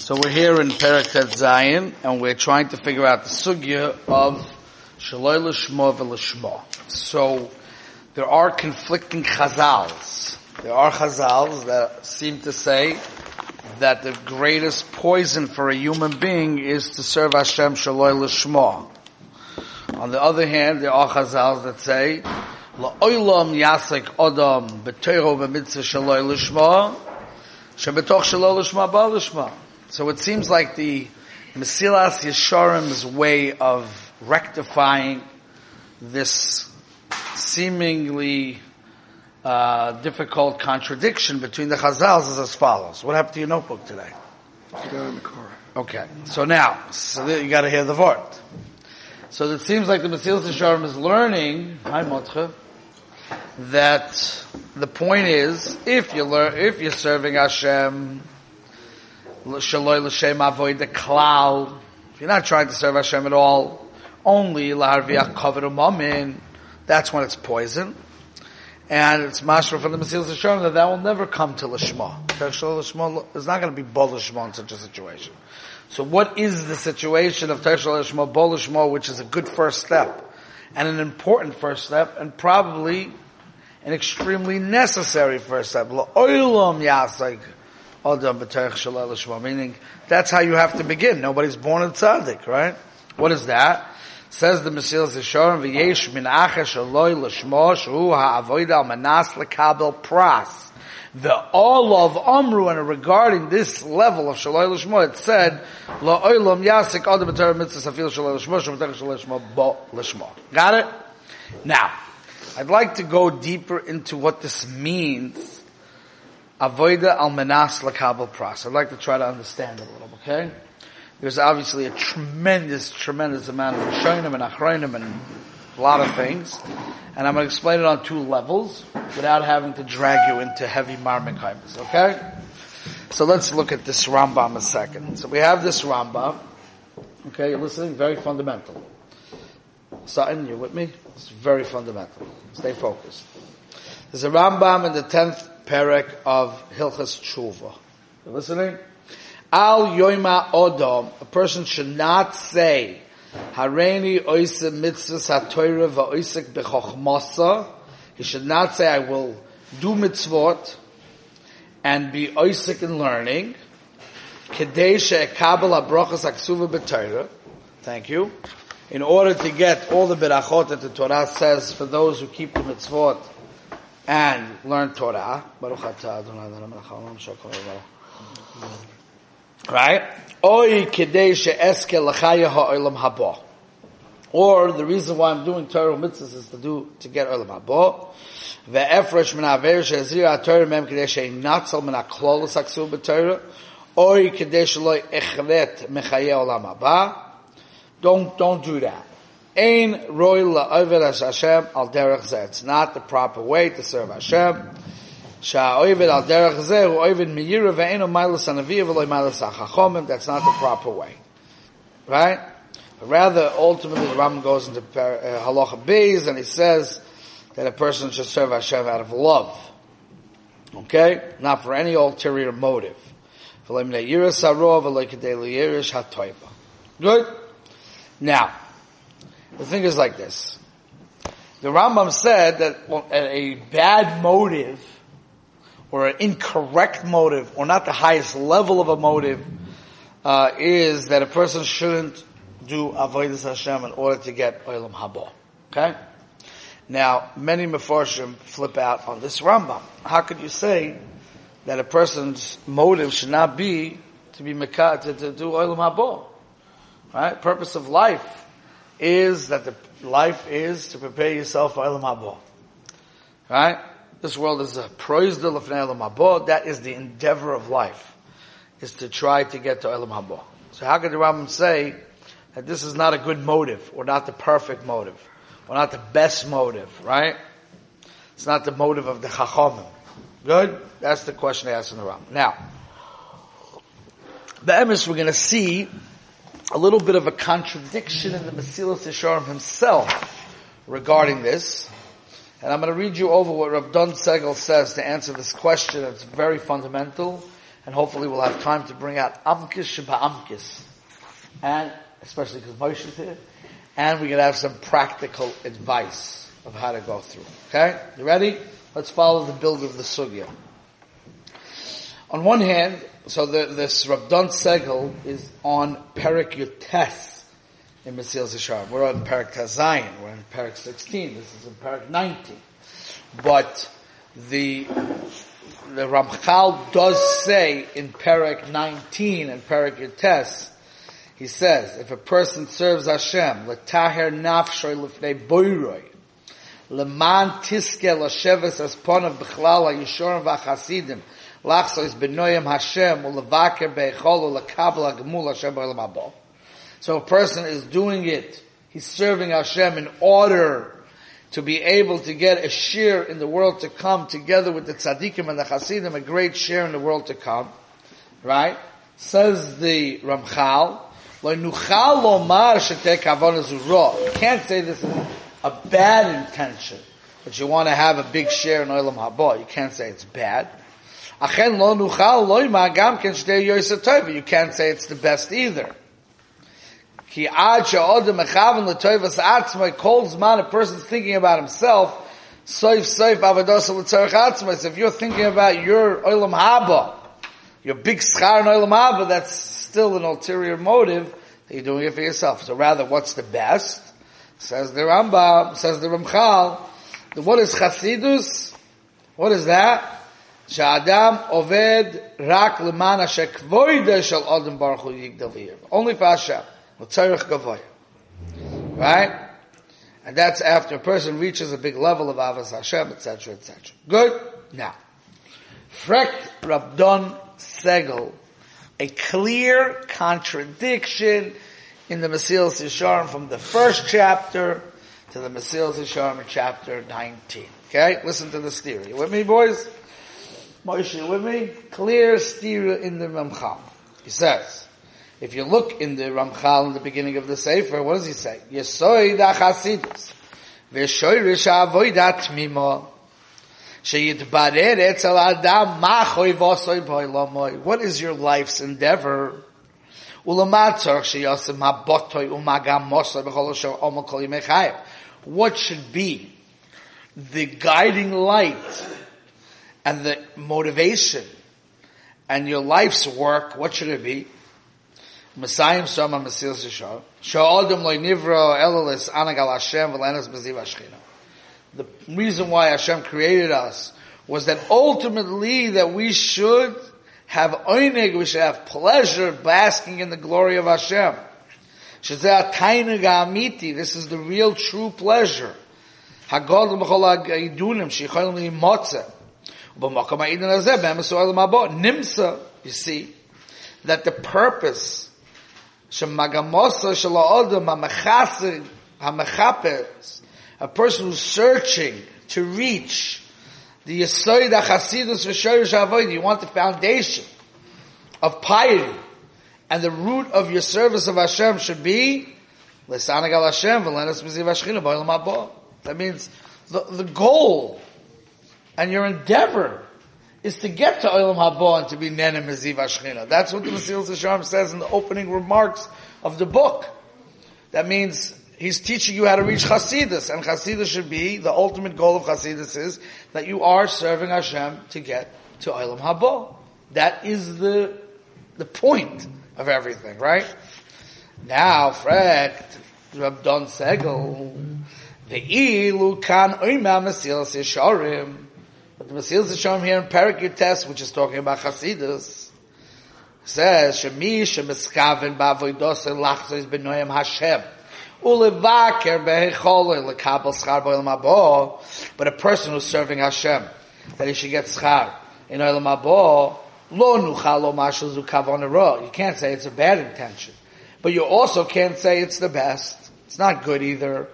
So we're here in Periket Zion, and we're trying to figure out the sugya of Shaloi Lishma v'Lishma. So there are conflicting chazals. There are chazals that seem to say that the greatest poison for a human being is to serve Hashem Shaloi Lishma. On the other hand, there are chazals that say La'olam yasek odam b'teiro b'mitzvah Shaloi Lishma shebetoch Shaloi Lishma ba'Lishma. So it seems like the Mesilas Yesharim's way of rectifying this seemingly uh, difficult contradiction between the Chazals is as follows. What happened to your notebook today? Get in the car. Okay, so now, so you got to hear the word. So it seems like the Mesilas Yesharim is learning, hi Motche, that the point is, if you learn, if you're serving Hashem, Shaloi l'shem avoid the klal. If you're not trying to serve Hashem at all, only laharviach covered umamin, that's when it's poison. And it's mashra from the Mesilas Yesharim that that will never come to lishma. Lishma is not going to be bol lishma in such a situation. So what is the situation of Tershal Lishma, bol lishma, which is a good first step, and an important first step, and probably an extremely necessary first step. Meaning, that's how you have to begin. Nobody's born a tzaddik, right? What is that? Says the Mesilas Yesharim, v'yesh min acha shaloi lishma shu ha'avoida al manas lekabel pras. The all of Amru, and regarding this level of Shaloi Lishma, it said, La oilam yasik adam b'terech mitzvah safil bo. Got it? Now, I'd like to go deeper into what this means Avoida al menas lakabel pras. I'd like to try to understand a little, okay? There's obviously a tremendous, tremendous amount of Rishonim and Achronim and a lot of things. And I'm going to explain it on two levels without having to drag you into heavy marmikaimas, okay? So let's look at this Rambam a second. So we have this Rambam. Okay, you're listening? Very fundamental. Sutton, you with me? It's very fundamental. Stay focused. There's a Rambam in the 10th perek of Hilchas Tshuva. You listening? Al yoima odom, a person should not say, Hareini oise mitzvahs ha-toira va-oisek. He should not say, I will do mitzvot and be oisek in learning. Kedei she'ekabel ha-brochas aksuva b'toira. Thank you. In order to get all the berachot that the Torah says for those who keep the mitzvot and learn Torah. Right? Or the reason why I'm doing Torah mitzvahs is to do to get olam haba. Ve'efresh min aver she'ezir ha'torah mem kedei she'inatzel min ha'klol l'saksu b'torah. Or kedei she'lo echret mechaye olam haba. Don't, don't do that. Ein Hashem al derech zeh. It's not the proper way to serve Hashem. Al derech zeh miyira ve'enu mailas mailas achachomim. That's not the proper way. Right? But rather, ultimately, the Ram goes into uh, halacha beis and he says that a person should serve Hashem out of love. Okay? Not for any ulterior motive. Good? Now, the thing is like this. The Rambam said that a bad motive, or an incorrect motive, or not the highest level of a motive, uh, is that a person shouldn't do avodas Hashem in order to get olam haba. Okay. Now, many mefarshim flip out on this Rambam. How could you say that a person's motive should not be to be mekah, to, to do olam haba? Right? Purpose of life is that the life is to prepare yourself for Olam Haba. Right? This world is a proizdel of Olam Haba. That is the endeavor of life, is to try to get to Olam Haba. So how could the Rambam say that this is not a good motive, or not the perfect motive, or not the best motive, right? It's not the motive of the Chachamim. Good? That's the question they asked in the Rambam. Now, the emes we're going to see a little bit of a contradiction in the Mesilas Yesharim himself regarding this. And I'm going to read you over what Rav Don Segal says to answer this question. It's very fundamental. and hopefully we'll have time to bring out Amkis Sheba Amkis. And, especially because Moshe is here, and going to have some practical advice of how to go through. Okay? You ready? Let's follow the build of the Sugya. On one hand, so the, this Rav Don Segal is on Perik Yutes in Mesilas Yesharim. We're on Perik Tazayin. We're in Perik 16. This is in Perik 19. But the the Ramchal does say in Perik 19 and Perik Yutes, he says, if a person serves Hashem, letaher nafshoy lefnei boiroi, leman tiske lasheves asponav b'chlal ha-yishorim v'achasidim, lachsois benoyim Hashem, ulekabel ha-gemul Hashem b'olam. So a person is doing it, he's serving Hashem in order to be able to get a share in the world to come together with the tzaddikim and the chasidim, a great share in the world to come. Right? Says the Ramchal, you can't say this is a bad intention, but you want to have a big share in Olam Haba. You can't say it's bad. You can't say it's the best either. Ki ad she'odem mechaven l'toivas atzmai kol zman a person's thinking about himself, soif soif avadosa atzmai. if you're thinking about your olam haba, your big schar in haba, that's still an ulterior motive, that you're doing it for yourself. So rather, what's the best? Says the Rambam, says the Ramchal, what is chasidus? What is that? Only for Hashem. Right? And that's after a person reaches a big level of Avas Hashem, etc., etc. Good? Now, Frekt Rabdon Segel, a clear contradiction in the Mesilas Yesharim from the first chapter to the Mesilas Yesharim chapter 19. Okay? Listen to this theory. You with me, boys? Moshe, with me? Clear steer in the Ramchal. He says, if you look in the Ramchal in the beginning of the Sefer, what does he say? Yesoid HaChasidus. V'shoirish ha'avoidat tmimo. Sheyitbarer etzel adam machoy v'osoi b'oilomoy. What is your life's endeavor? Ulamatzor sheyosim ha'botoy umagam mosoi b'chol asher omo kol What should be the guiding light and the motivation and your life's work, what should it be? Messiah loy elalis anagal Hashem. The reason why Hashem created us was that ultimately that we should have oinig, we should have pleasure basking in the glory of Hashem. Amiti, this is the real true pleasure. Li'motze. Nimsa, you see, that the purpose a person who's searching to reach the Yesoid HaChasidus V'Shorish HaAvoid, you want the foundation of piety, and the root of your service of Hashem should be. That means the, the goal and your endeavor is to get to Olam Haba and to be Nenem Meziv Ashchina. That's what the Mesilas Yesharim says in the opening remarks of the book. That means he's teaching you how to reach Chasidus, and Chasidus should be, the ultimate goal of Chasidus is that you are serving Hashem to get to Olam Haba. That is the, the point of everything, right? Now, Fred, Rav Don Segal, the ilu kan oima Masil but the Mesilas Yesharim here in Parak test, which is talking about Chasidus, says, Shemi Shemiskaven Ba'avoidos Lachzois Benoyim Hashem. Ulevaker behechole lekabel schar b'olam habo. But a person who's serving Hashem, that he should get schar in olam habo, lo nuchal lo mashu zu You can't say it's a bad intention. But you also can't say it's the best. It's not good either.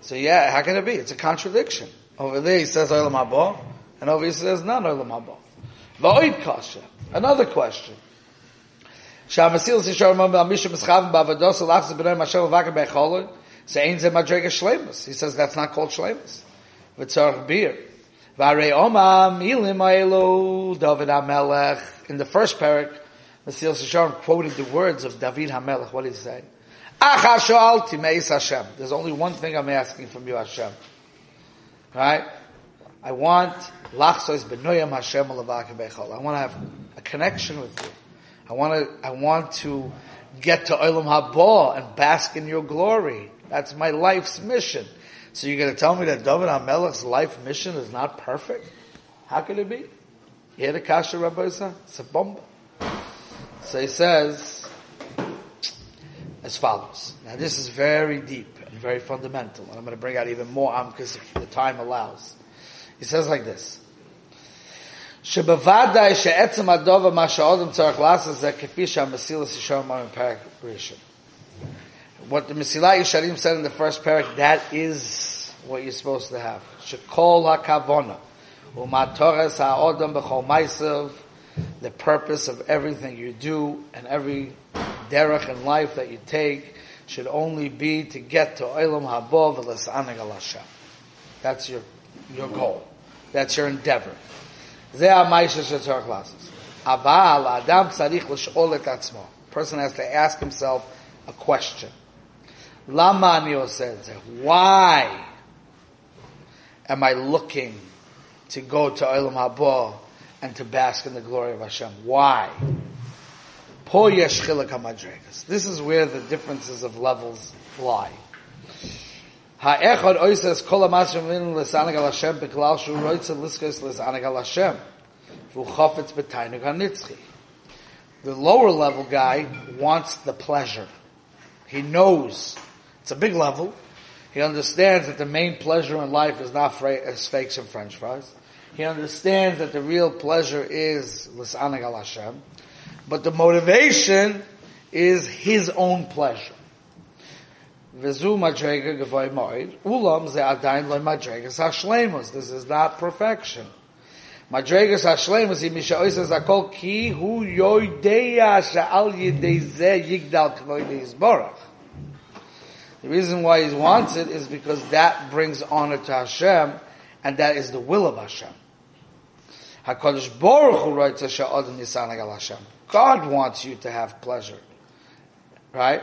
So yeah, how can it be? It's a contradiction. Over there he says Olam Haba, and over here he says not Olam Haba. Va'oid kasha. Another question. Shamasil Sishar Mamba Misha Mischav Bavados Alachs B'nai Mashem Vaka Bechol Sein Ze Madrega Shlemus. He says that's not called Shlemus. V'tzarch Bir. Vare Oma Milim Aelu David HaMelech. In the first parak, Mesilas Yesharim quoted the words of David HaMelech. What did he say? There's only one thing I'm asking from you, Hashem. Right? I want lachsos benoyam Hashem I want to have a connection with you. I want to, I want to get to Olam Haba and bask in your glory. That's my life's mission. So you're going to tell me that David HaMelech's life mission is not perfect? How could it be? You hear the Kasha Rabbi It's a bomb. So he says, as follows. Now this is very deep and very fundamental, and I'm going to bring out even more because if the time allows. He says like this. שבוודאי שעצם הדובר מה שהאודם צריך לעשות זה כפי שהמסילה שישור פרק ראשון. What the Mesilat Yesharim said in the first parak, that is what you're supposed to have. Shekol ha-kavona. U'matores ha-odom b'chol maisav. The purpose of everything you do and every derech in life that you take should only be to get to Olam Haba v'lesanig al Hashem. That's your, your goal. That's your endeavor. Ze ha-maisha shetzor classes. Aval adam tzarich l'sh'ol et atzmo. Person has to ask himself a question. Lama ani says, why am I looking to go to Olam Haba and to bask in the glory of Hashem? Why? This is where the differences of levels lie. Oises kol al Hashem shu al Hashem. The lower level guy wants the pleasure. He knows it's a big level. He understands that the main pleasure in life is not fakes and french fries. He understands that the real pleasure is l'sanag al Hashem. But the motivation is his own pleasure. Vizu madrega gavoy moed. Ulam ze adain loy madregas hashlemus. This is not perfection. Madregas hashlemus he mishaois zakol ki hu yoideya sha'al yidei ze yigdal kvoy deizborach. The reason why he wants it is because that brings honor to Hashem, and that is the will of Hashem. Hakadosh Baruch Hu writes Nisanag al Hashem. God wants you to have pleasure, right?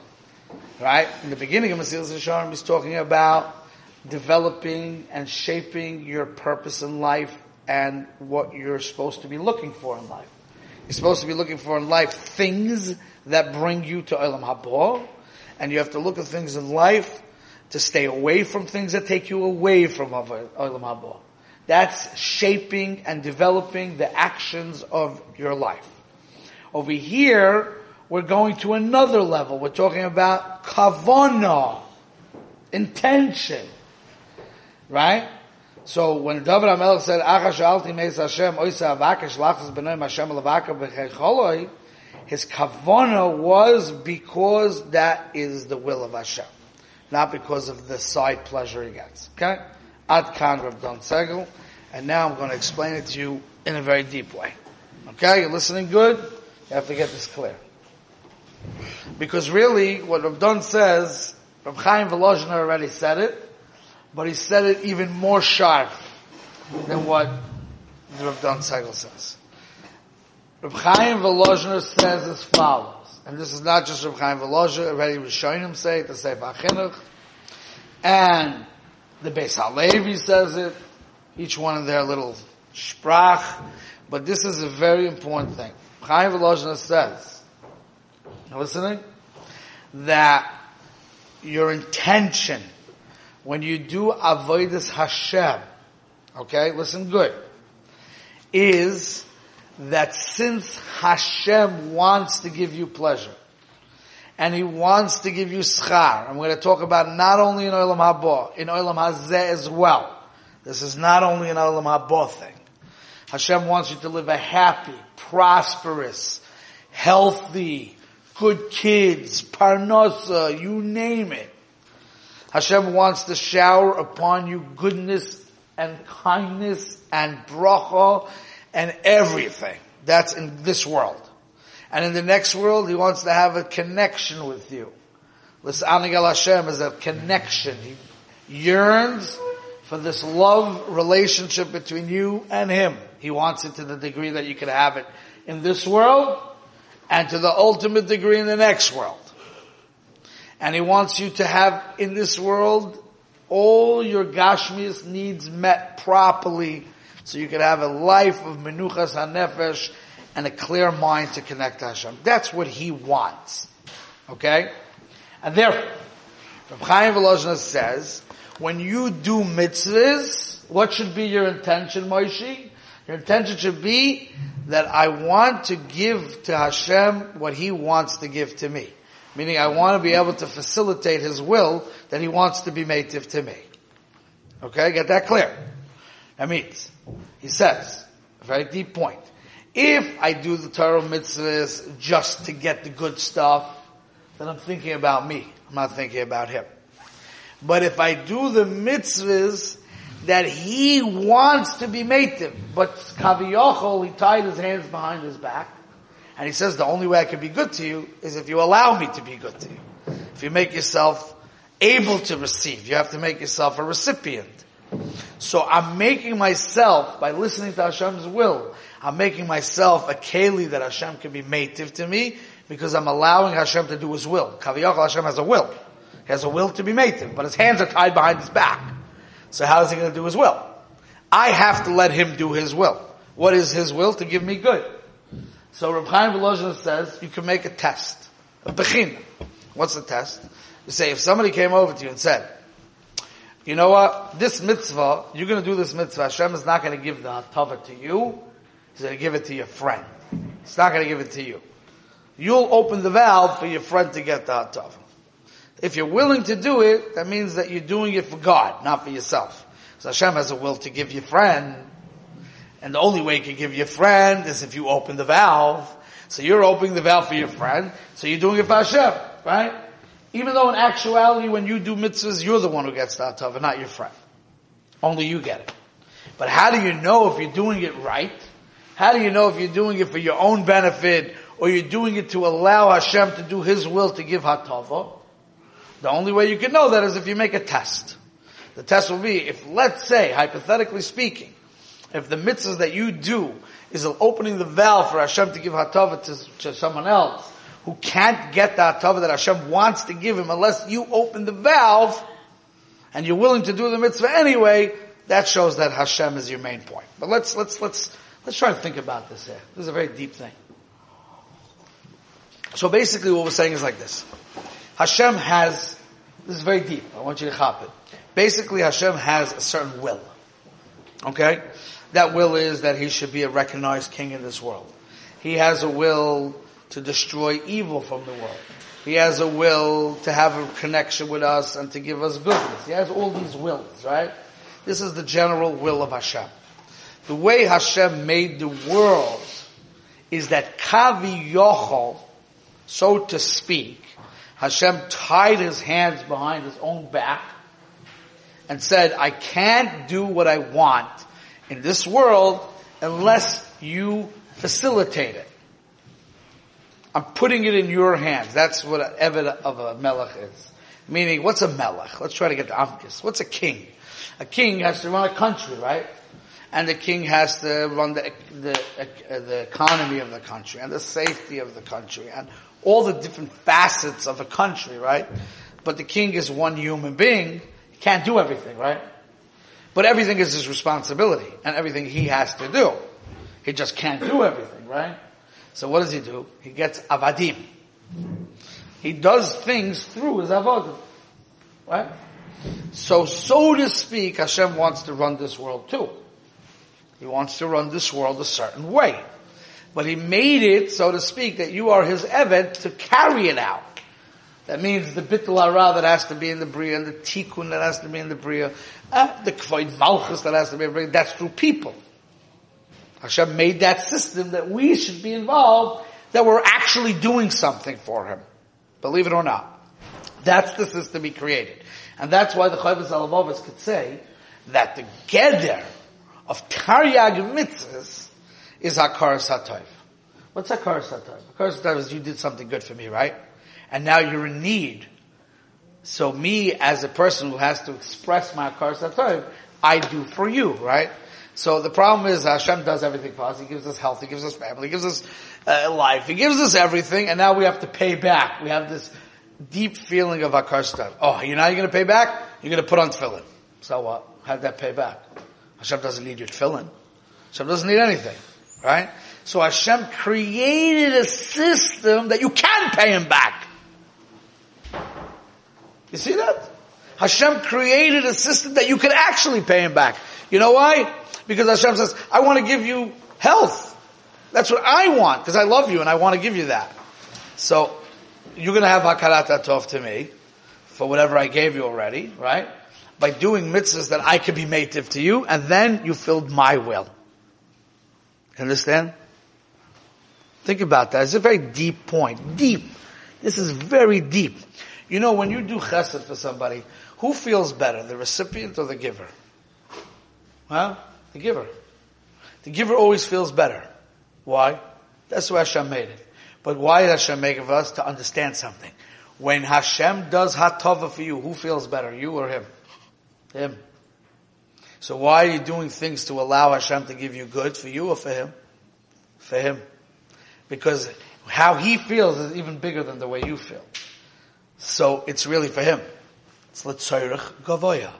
Right? In the beginning of Mesilas Yesharim, he's talking about developing and shaping your purpose in life and what you're supposed to be looking for in life. You're supposed to be looking for in life things that bring you to Olam Haba, and you have to look at things in life to stay away from things that take you away from Olam Haba. That's shaping and developing the actions of your life. Over here, we're going to another level. We're talking about kavana, intention. Right? So when David HaMelech said, Acha Hashem, Hashem his kavana was because that is the will of Hashem. Not because of the side pleasure he gets. Okay? Ad kan Don Segal. And now I'm going to explain it to you in a very deep way. Okay? You're listening good? You have to get this clear. Because really, what Rav Don says, Rav Chaim Volozhiner already said it, but he said it even more sharp than what Rav Don Segal says. Rav Chaim Volozhiner says as follows, and this is not just Rav Chaim Volozhiner, already him say it, the Sefer HaChinuch, and the Beis HaLevi says it, each one of their little sprach, but this is a very important thing. Chaim Volozhiner says, listening, that your intention when you do avodas Hashem, okay, listen good, is that since Hashem wants to give you pleasure, and He wants to give you schar, I'm going to talk about not only in Olam Haba, in Olam Hazeh as well. This is not only an Olam Haba thing. Hashem wants you to live a happy, prosperous, healthy, good kids, parnasa, you name it. Hashem wants to shower upon you goodness and kindness and bracha and everything. That's in this world. And in the next world, He wants to have a connection with you. L's'anigal Hashem is a connection. He yearns for this love relationship between you and Him. He wants it to the degree that you can have it in this world and to the ultimate degree in the next world. And He wants you to have in this world all your Gashmias needs met properly so you can have a life of Menuchas HaNefesh and a clear mind to connect to Hashem. That's what He wants. Okay? And therefore, Reb Chaim Volozhin says, when you do mitzvahs, what should be your intention, Moshe? Your intention should be that I want to give to Hashem what He wants to give to me. Meaning I want to be able to facilitate His will that He wants to be made to me. Okay, get that clear. That means, He says, a very deep point. If I do the Torah mitzvahs just to get the good stuff, then I'm thinking about me. I'm not thinking about Him. But if I do the mitzvahs that he wants to be mative, but Kaviyachol, he tied his hands behind his back, and he says the only way I can be good to you is if you allow me to be good to you. If you make yourself able to receive, you have to make yourself a recipient. So I'm making myself, by listening to Hashem's will, I'm making myself a keli that Hashem can be mative to me, because I'm allowing Hashem to do His will. Kaviyachol Hashem has a will. He has a will to be mative, but his hands are tied behind his back. So how is he going to do his will? I have to let him do his will. What is his will? To give me good. So Reb Chaim Volozhin says you can make a test. A bechin. What's the test? You say if somebody came over to you and said, you know what, this mitzvah, you're going to do this mitzvah, Hashem is not going to give the hatava to you, He's going to give it to your friend. He's not going to give it to you. You'll open the valve for your friend to get the hatava. If you're willing to do it, that means that you're doing it for God, not for yourself. So Hashem has a will to give you friend, and the only way He can give you a friend is if you open the valve. So you're opening the valve for your friend, so you're doing it for Hashem, right? Even though in actuality, when you do mitzvahs, you're the one who gets the atava, not your friend. Only you get it. But how do you know if you're doing it right? How do you know if you're doing it for your own benefit, or you're doing it to allow Hashem to do His will to give hatava? The only way you can know that is if you make a test. The test will be if, let's say, hypothetically speaking, if the mitzvahs that you do is opening the valve for Hashem to give hatava to, to someone else who can't get the hatava that Hashem wants to give him unless you open the valve and you're willing to do the mitzvah anyway, that shows that Hashem is your main point. But let's, let's, let's, let's try to think about this here. This is a very deep thing. So basically what we're saying is like this. Hashem has, this is very deep, I want you to chop it. Basically Hashem has a certain will. Okay? That will is that he should be a recognized king in this world. He has a will to destroy evil from the world. He has a will to have a connection with us and to give us goodness. He has all these wills, right? This is the general will of Hashem. The way Hashem made the world is that Kavi Yochel, so to speak, Hashem tied his hands behind his own back and said, I can't do what I want in this world unless you facilitate it. I'm putting it in your hands. That's what an of a melech is. Meaning, what's a melech? Let's try to get the amkis. What's a king? A king has to run a country, right? And the king has to run the, the, the economy of the country and the safety of the country and all the different facets of a country, right? But the king is one human being. He can't do everything, right? But everything is his responsibility and everything he has to do. He just can't do everything, right? So what does he do? He gets avadim. He does things through his avodah. Right? So, so to speak, Hashem wants to run this world too. He wants to run this world a certain way. But he made it, so to speak, that you are his eved to carry it out. That means the bittul hara that has to be in the bria, and the tikkun that has to be in the bria, uh, the kvoid malchus that has to be in the bria, that's through people. Hashem made that system that we should be involved, that we're actually doing something for Him. Believe it or not. That's the system He created. And that's why the Chovos HaLevavos could say that the Geder of Taryag Mitzvahs is Hakaras HaTov. What's Hakaras HaTov? Hakaras HaTov is you did something good for me, right? And now you're in need. So me, as a person who has to express my Hakaras HaTov, I do for you, right? So the problem is Hashem does everything for us. He gives us health, He gives us family, He gives us uh, life, He gives us everything, and now we have to pay back. We have this deep feeling of Akarshta. Oh, you're not going to pay back? You're going to put on tefillin. So what? How'd that pay back? Hashem doesn't need your tefillin. Hashem doesn't need anything. Right? So Hashem created a system that you can pay him back. You see that? Hashem created a system that you can actually pay him back. You know why? Because Hashem says, I want to give you health. That's what I want, because I love you and I want to give you that. So, you're going to have hakarat atov to me for whatever I gave you already, right? By doing mitzvahs that I could be native to you, and then you filled my will. Understand? Think about that. It's a very deep point. Deep. This is very deep. You know, when you do chesed for somebody, who feels better, the recipient or the giver? Well, the giver. The giver always feels better. Why? That's why Hashem made it. But why did Hashem make it for us? To understand something. When Hashem does hatova for you, who feels better, you or him? Him. So why are you doing things to allow Hashem to give you good for you or for him? For him. Because how he feels is even bigger than the way you feel. So it's really for him. It's l'tzayrich gavoya.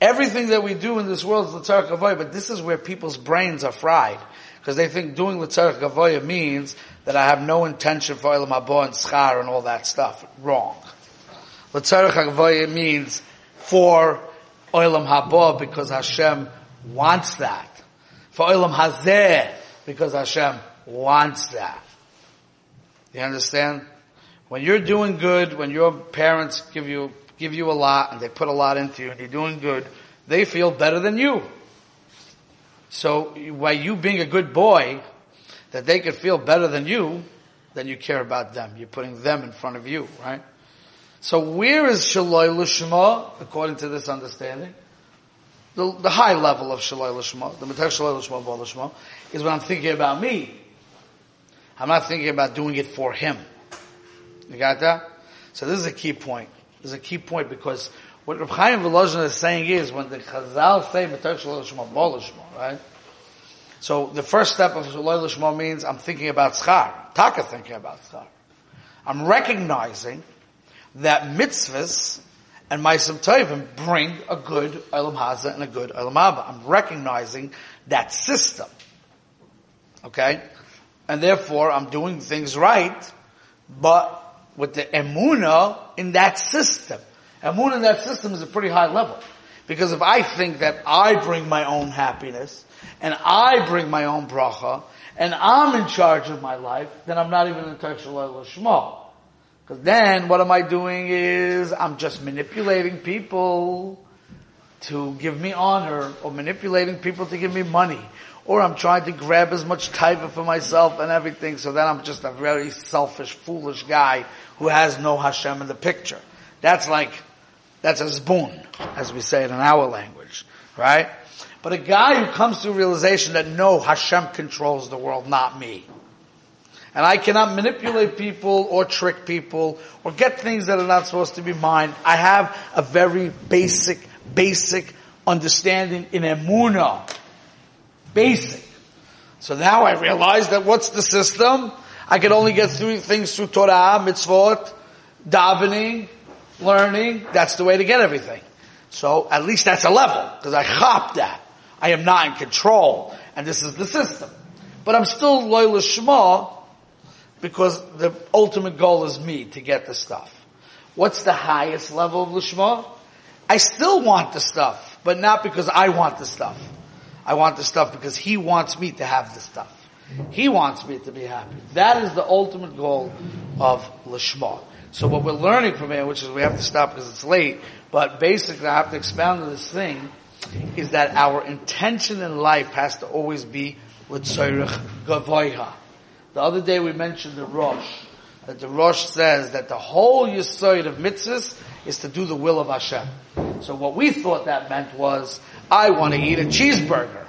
Everything that we do in this world is l'tzayrich gavoya, but this is where people's brains are fried. Because they think doing l'tzayrich gavoya means that I have no intention for Olam Haba and Schar and all that stuff. Wrong. L'tzarech HaGavoya means for Olam Haba because Hashem wants that. For Olam Hazeh because Hashem wants that. You understand? When you're doing good, when your parents give you, give you a lot and they put a lot into you and you're doing good, they feel better than you. So by you being a good boy, that they could feel better than you, then you care about them. You're putting them in front of you, right? So where is Shaloi Lishma, according to this understanding? The, the high level of Shaloi Lishma, the Matar Shaloi Lishma, Lishma, is when I'm thinking about me. I'm not thinking about doing it for him. You got that? So this is a key point. This is a key point because what Reb Chaim is saying is when the Chazal say Matar Shaloi Lishma, Lishma, right? So the first step of Shaloi Lishma means I'm thinking about schar. Taka thinking about schar. I'm recognizing that mitzvahs and Maisim Tovim bring a good Olam Haza and a good Olam Haba. I'm recognizing that system. Okay? And therefore I'm doing things right, but with the emuna in that system. Emuna in that system is a pretty high level. Because if I think that I bring my own happiness, and I bring my own bracha, and I'm in charge of my life, then I'm not even in touch with Shmo. Because then what am I doing is I'm just manipulating people to give me honor, or manipulating people to give me money, or I'm trying to grab as much taiva for myself and everything, so then I'm just a very selfish, foolish guy who has no Hashem in the picture. That's like, that's a zbun, as we say it in our language, right? But a guy who comes to a realization that no, Hashem controls the world, not me. And I cannot manipulate people or trick people or get things that are not supposed to be mine. I have a very basic, basic understanding in Emunah. Basic. So now I realize that what's the system? I can only get through things through Torah, mitzvot, davening, learning. That's the way to get everything. So at least that's a level, because I chop that. I am not in control, and this is the system. But I'm still loyal to Shema because the ultimate goal is me to get the stuff. What's the highest level of Lishma? I still want the stuff, but not because I want the stuff. I want the stuff because he wants me to have the stuff. He wants me to be happy. That is the ultimate goal of Lishma. So what we're learning from here, which is we have to stop because it's late, but basically I have to expound on this thing, is that our intention in life has to always be l'tzoyrich gavoiha. The other day we mentioned the Rosh, that the Rosh says that the whole yisoid of mitzvahs is to do the will of Hashem. So what we thought that meant was, I want to eat a cheeseburger.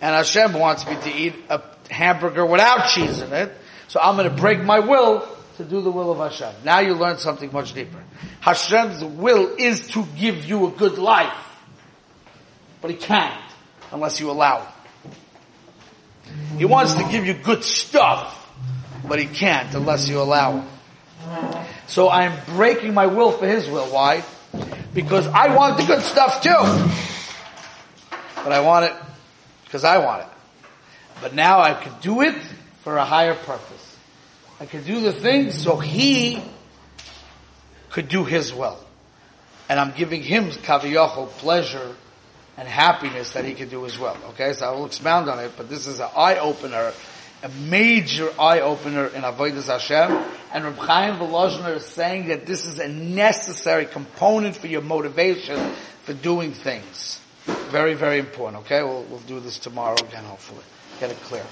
And Hashem wants me to eat a hamburger without cheese in it. So I'm going to break my will to do the will of Hashem. Now you learn something much deeper. Hashem's will is to give you a good life. But He can't unless you allow it. He wants to give you good stuff, but He can't unless you allow him. So I'm breaking my will for His will. Why? Because I want the good stuff too. But I want it because I want it. But now I can do it for a higher purpose. I can do the things so He could do His will. And I'm giving Him kaviyachol pleasure and happiness that He can do as well. Okay, so I will expound on it, but this is an eye opener, a major eye opener in Avodah Hashem. And Reb Chaim Volozhiner is saying that this is a necessary component for your motivation for doing things. Very, very important. Okay, we'll we'll do this tomorrow again. Hopefully, get it clear.